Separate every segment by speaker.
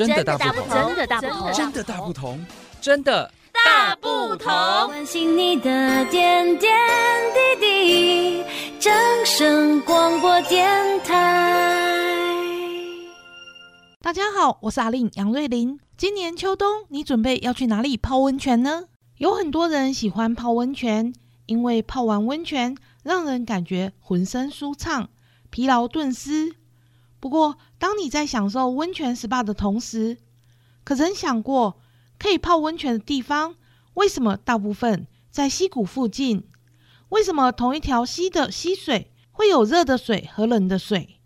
Speaker 1: 真的大不同，
Speaker 2: 真的大不同，
Speaker 1: 真的大不同，真的
Speaker 2: 大不同。
Speaker 3: 关心你的点点滴滴，掌声广播电台。
Speaker 4: 大家好，我是阿令杨瑞玲。今年秋冬，你准备要去哪里泡温泉呢？有很多人喜欢泡温泉，因为泡完温泉让人感觉浑身舒畅，疲劳顿失。不过，当你在享受温泉 SPA 的同时，可曾想过可以泡温泉的地方为什么大部分在溪谷附近？为什么同一条溪的溪水会有热的水和冷的水？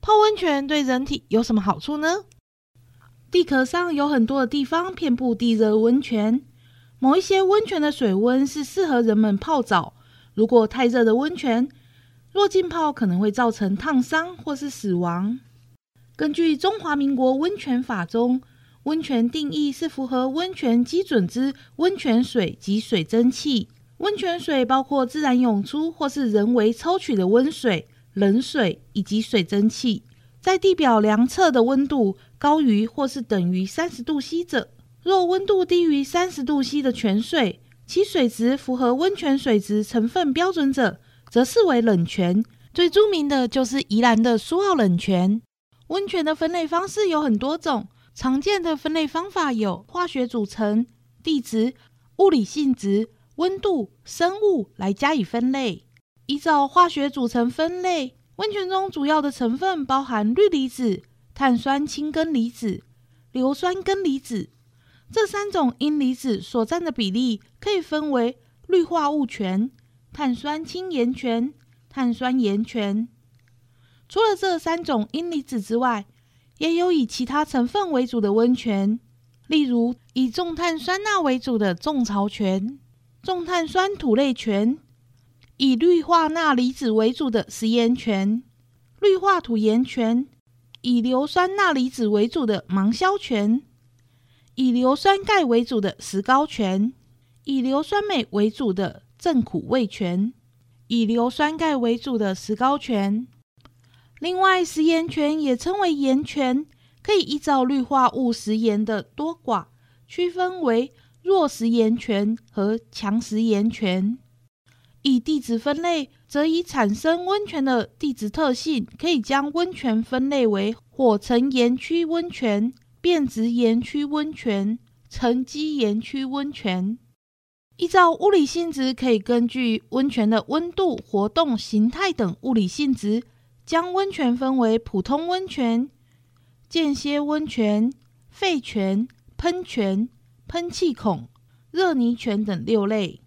Speaker 4: 泡温泉对人体有什么好处呢？地壳上有很多的地方遍布地热温泉，某一些温泉的水温是适合人们泡澡。如果太热的温泉，若浸泡可能会造成烫伤或是死亡。根据《中华民国温泉法》中，温泉定义是符合温泉基准之温泉水及水蒸气。温泉水包括自然涌出或是人为抽取的温水、冷水以及水蒸气。在地表量测的温度高于或是等于三十度 C 者，若温度低于三十度 C 的泉水，其水质符合温泉水质成分标准者，则视为冷泉，最著名的就是宜兰的苏澳冷泉。温泉的分类方式有很多种，常见的分类方法有化学组成、地质、物理性质、温度、生物来加以分类。依照化学组成分类，温泉中主要的成分包含氯离子、碳酸氢根离子、硫酸根离子。这三种阴离子所占的比例可以分为氯化物泉。碳酸氢盐泉、碳酸盐泉。除了这三种阴离子之外，也有以其他成分为主的温泉，例如以重碳酸钠为主的重潮泉、重碳酸土类泉，以氯化钠离子为主的食盐泉、氯化土盐泉，以硫酸钠离子为主的芒硝泉，以硫酸钙为主的石膏泉，以硫酸镁为主的正苦味泉，以硫酸钙为主的石膏泉。另外，食盐泉也称为盐泉，可以依照氯化物食盐的多寡，区分为弱食盐泉和强食盐泉。以地质分类，则以产生温泉的地质特性，可以将温泉分类为火成岩区温泉、变质岩区温泉、沉积岩区温泉。依照物理性质，可以根据温泉的温度、活动、形态等物理性质，将温泉分为普通温泉、间歇温泉、沸泉、喷泉、喷气孔、热泥泉等六类。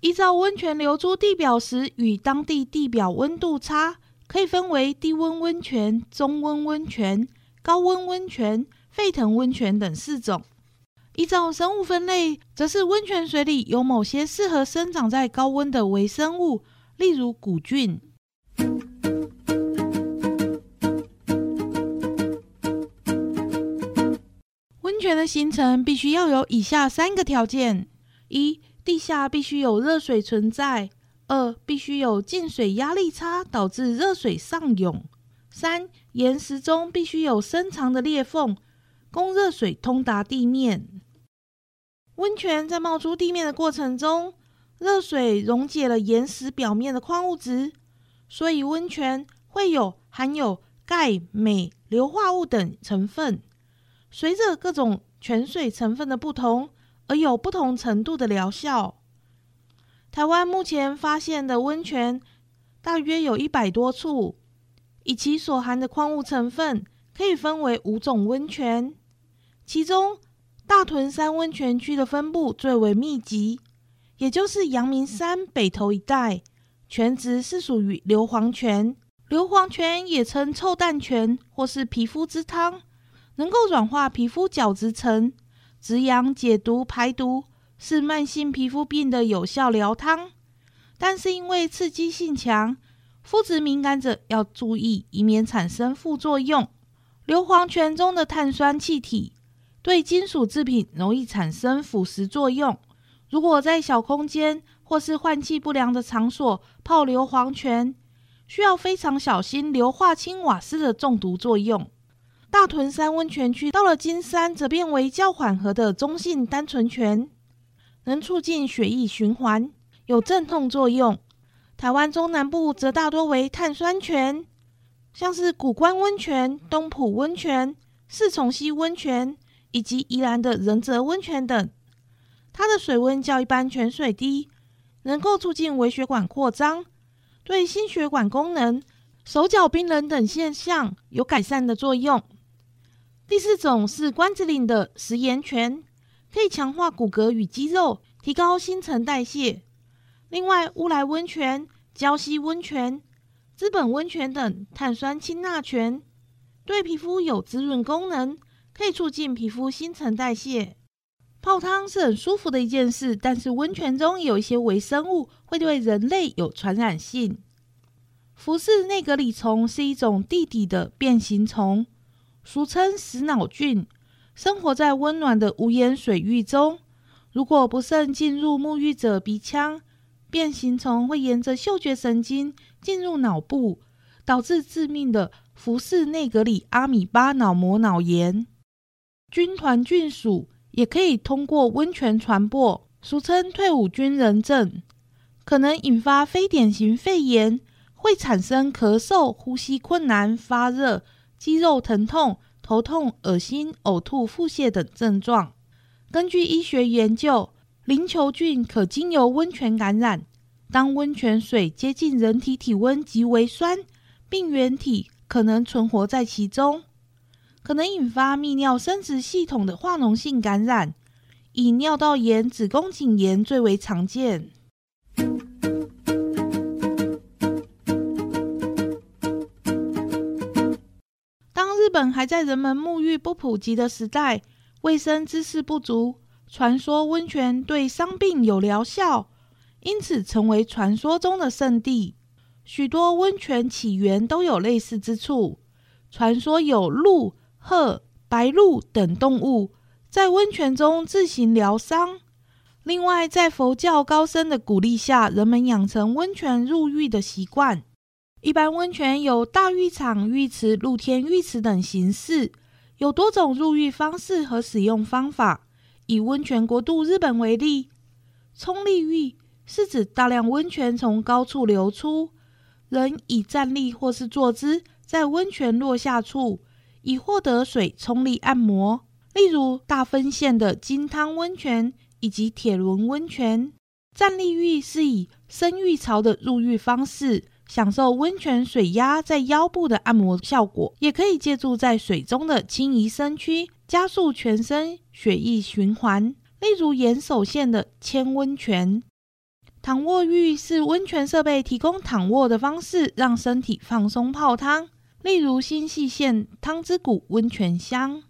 Speaker 4: 依照温泉流出地表时与当地地表温度差，可以分为低温温泉、中温温泉、高温温泉、沸腾温泉等四种。依照生物分类，则是温泉水里有某些适合生长在高温的微生物，例如古菌。温泉的形成必须要有以下三个条件：一、地下必须有热水存在；二、必须有进水压力差，导致热水上涌；三、岩石中必须有深长的裂缝，供热水通达地面。温泉在冒出地面的过程中，热水溶解了岩石表面的矿物质，所以温泉会有含有钙、镁、硫化物等成分。随着各种泉水成分的不同，而有不同程度的疗效。台湾目前发现的温泉大约有一百多处，以其所含的矿物成分，可以分为五种温泉，其中，大屯山温泉区的分布最为密集，也就是阳明山北投一带，泉质是属于硫磺泉。硫磺泉也称臭蛋泉或是皮肤之汤，能够软化皮肤角质层，止痒解毒排毒，是慢性皮肤病的有效疗汤。但是因为刺激性强，肤质敏感者要注意，以免产生副作用。硫磺泉中的碳酸气体。对金属制品容易产生腐蚀作用。如果在小空间或是换气不良的场所泡硫磺泉，需要非常小心硫化氢瓦斯的中毒作用。大屯山温泉区，到了金山则变为较缓和的中性单纯泉，能促进血液循环，有镇痛作用。台湾中南部则大多为碳酸泉，像是古关温泉、东埔温泉、四重溪温泉以及宜兰的仁泽温泉等。它的水温较一般泉水低，能够促进微血管扩张，对心血管功能。手脚冰冷等现象有改善的作用。第四种是关子岭的食盐泉，可以强化骨骼与肌肉，提高新陈代谢。另外，乌来温泉、礁溪温泉、资本温泉等碳酸氢钠泉，对皮肤有滋润功能，可以促进皮肤新陈代谢。泡汤是很舒服的一件事，但是温泉中有一些微生物会对人类有传染性。浮氏内格里虫是一种地底的变形虫，俗称死脑菌，生活在温暖的无盐水域中。如果不慎进入沐浴者鼻腔，变形虫会沿着嗅觉神经进入脑部，导致致命的浮氏内格里阿米巴脑膜脑炎。军团菌属也可以通过温泉传播，俗称退伍军人症，可能引发非典型肺炎。会产生咳嗽、呼吸困难、发热、肌肉疼痛、头痛、恶心、呕吐、腹泻等症状。根据医学研究，淋球菌可经由温泉感染。当温泉水接近人体体温极为酸，病原体可能存活在其中，可能引发泌尿生殖系统的化脓性感染，以尿道炎、子宫颈炎最为常见。当日本还在人们沐浴不普及的时代，卫生知识不足，传说温泉对伤病有疗效，因此成为传说中的圣地。许多温泉起源都有类似之处。传说有鹿、鹤、白鹭等动物在温泉中自行疗伤。另外，在佛教高僧的鼓励下，人们养成温泉入浴的习惯。一般温泉有大浴场、浴池、露天浴池等形式，有多种入浴方式和使用方法。以温泉国度日本为例，冲立浴是指大量温泉从高处流出，人以站立或是坐姿在温泉落下处，以获得水冲力按摩。例如大分县的金汤温泉以及铁轮温泉。站立浴是以深浴槽的入浴方式。享受温泉水压在腰部的按摩效果，也可以借助在水中的轻移身躯，加速全身血液循环。例如岩手县的千温泉。躺卧浴是温泉设备提供躺卧的方式，让身体放松泡汤。例如新潟县汤之谷温泉乡。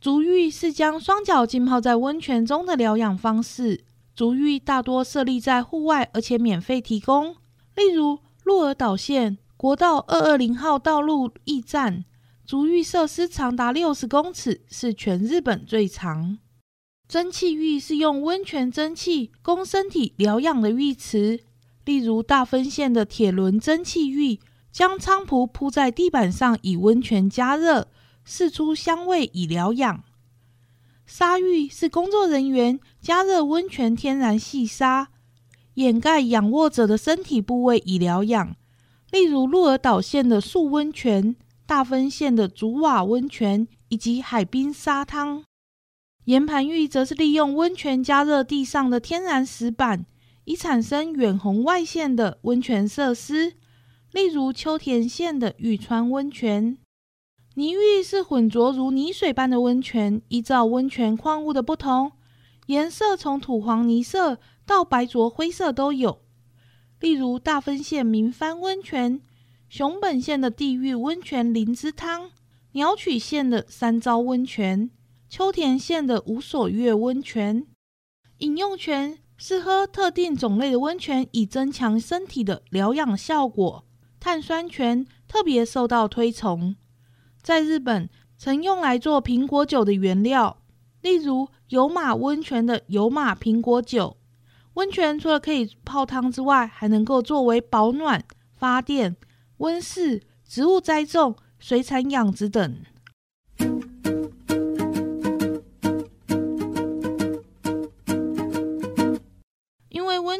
Speaker 4: 足浴是将双脚浸泡在温泉中的疗养方式。足浴大多设立在户外，而且免费提供。例如。鹿儿岛县国道二二零号道路驿站足浴设施长达六十公尺，是全日本最长。蒸汽浴是用温泉蒸汽供身体疗养的浴池，例如大分县的铁轮蒸汽浴，将菖蒲铺在地板上，以温泉加热，释出香味以疗养。沙浴是工作人员加热温泉天然细沙。掩盖仰卧者的身体部位以疗养，例如鹿儿岛县的素温泉、大分县的竹瓦温泉以及海滨沙汤。岩盘浴则是利用温泉加热地上的天然石板，以产生远红外线的温泉设施，例如秋田县的玉川温泉。泥浴是浑浊如泥水般的温泉，依照温泉矿物的不同，颜色从土黄泥色。到白浊灰色都有，例如大分县名番温泉、熊本县的地狱温泉灵芝汤、鸟取县的三朝温泉、秋田县的五所月温泉。饮用泉是喝特定种类的温泉，以增强身体的疗养效果。碳酸泉特别受到推崇，在日本曾用来做苹果酒的原料，例如有马温泉的有马苹果酒。温泉除了可以泡汤之外，还能够作为保暖、发电、温室、植物栽种、水产养殖等。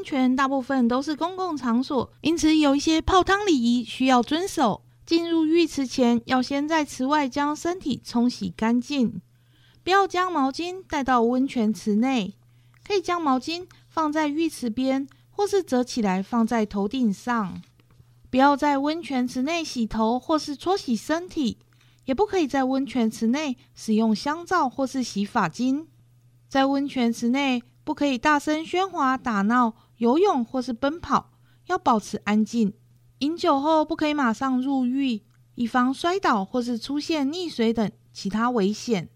Speaker 4: 泉大部分都是公共场所，因此有一些泡汤礼仪需要遵守。进入浴池前，要先在池外将身体冲洗干净，不要将毛巾带到温泉池内。可以将毛巾放在浴池边，或是折起来放在头顶上。不要在温泉池内洗头或是搓洗身体，也不可以在温泉池内使用香皂或是洗发精。在温泉池内，不可以大声喧哗、打闹、游泳或是奔跑，要保持安静。饮酒后不可以马上入浴，以防摔倒或是出现溺水等其他危险。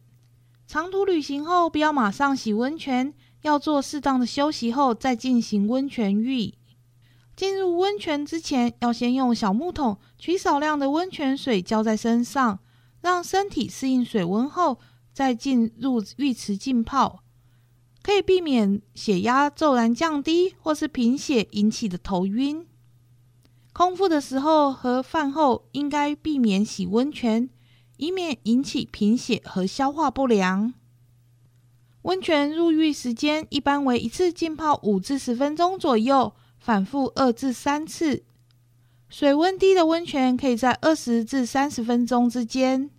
Speaker 4: 长途旅行后不要马上洗温泉，要做适当的休息后再进行温泉浴。进入温泉之前，要先用小木桶取少量的温泉水浇在身上，让身体适应水温后再进入浴池浸泡，可以避免血压骤然降低或是贫血引起的头晕。空腹的时候和饭后应该避免洗温泉，以免引起贫血和消化不良。温泉入浴时间一般为一次浸泡五至十分钟左右，反复二至三次。水温低的温泉可以在二十至三十分钟之间。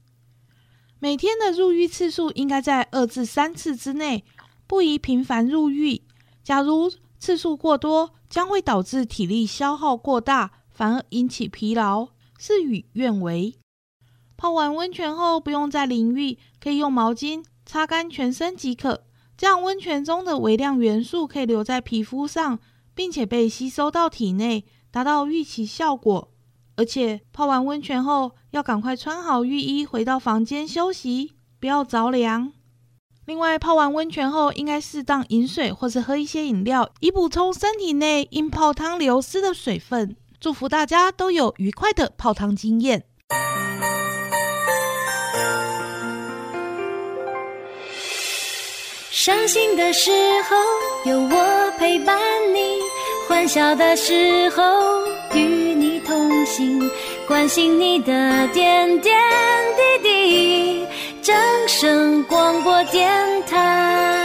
Speaker 4: 每天的入浴次数应该在二至三次之内，不宜频繁入浴。假如次数过多，将会导致体力消耗过大。反而引起疲劳，事与愿违。泡完温泉后不用再淋浴，可以用毛巾擦干全身即可。这样温泉中的微量元素可以留在皮肤上，并且被吸收到体内，达到预期效果。而且泡完温泉后要赶快穿好浴衣，回到房间休息，不要着凉。另外，泡完温泉后应该适当饮水或是喝一些饮料，以补充身体内因泡汤流失的水分。祝福大家都有愉快的泡汤经验。
Speaker 3: 伤心的时候有我陪伴你，欢笑的时候与你同行，关心你的点点滴滴。掌声广播电台。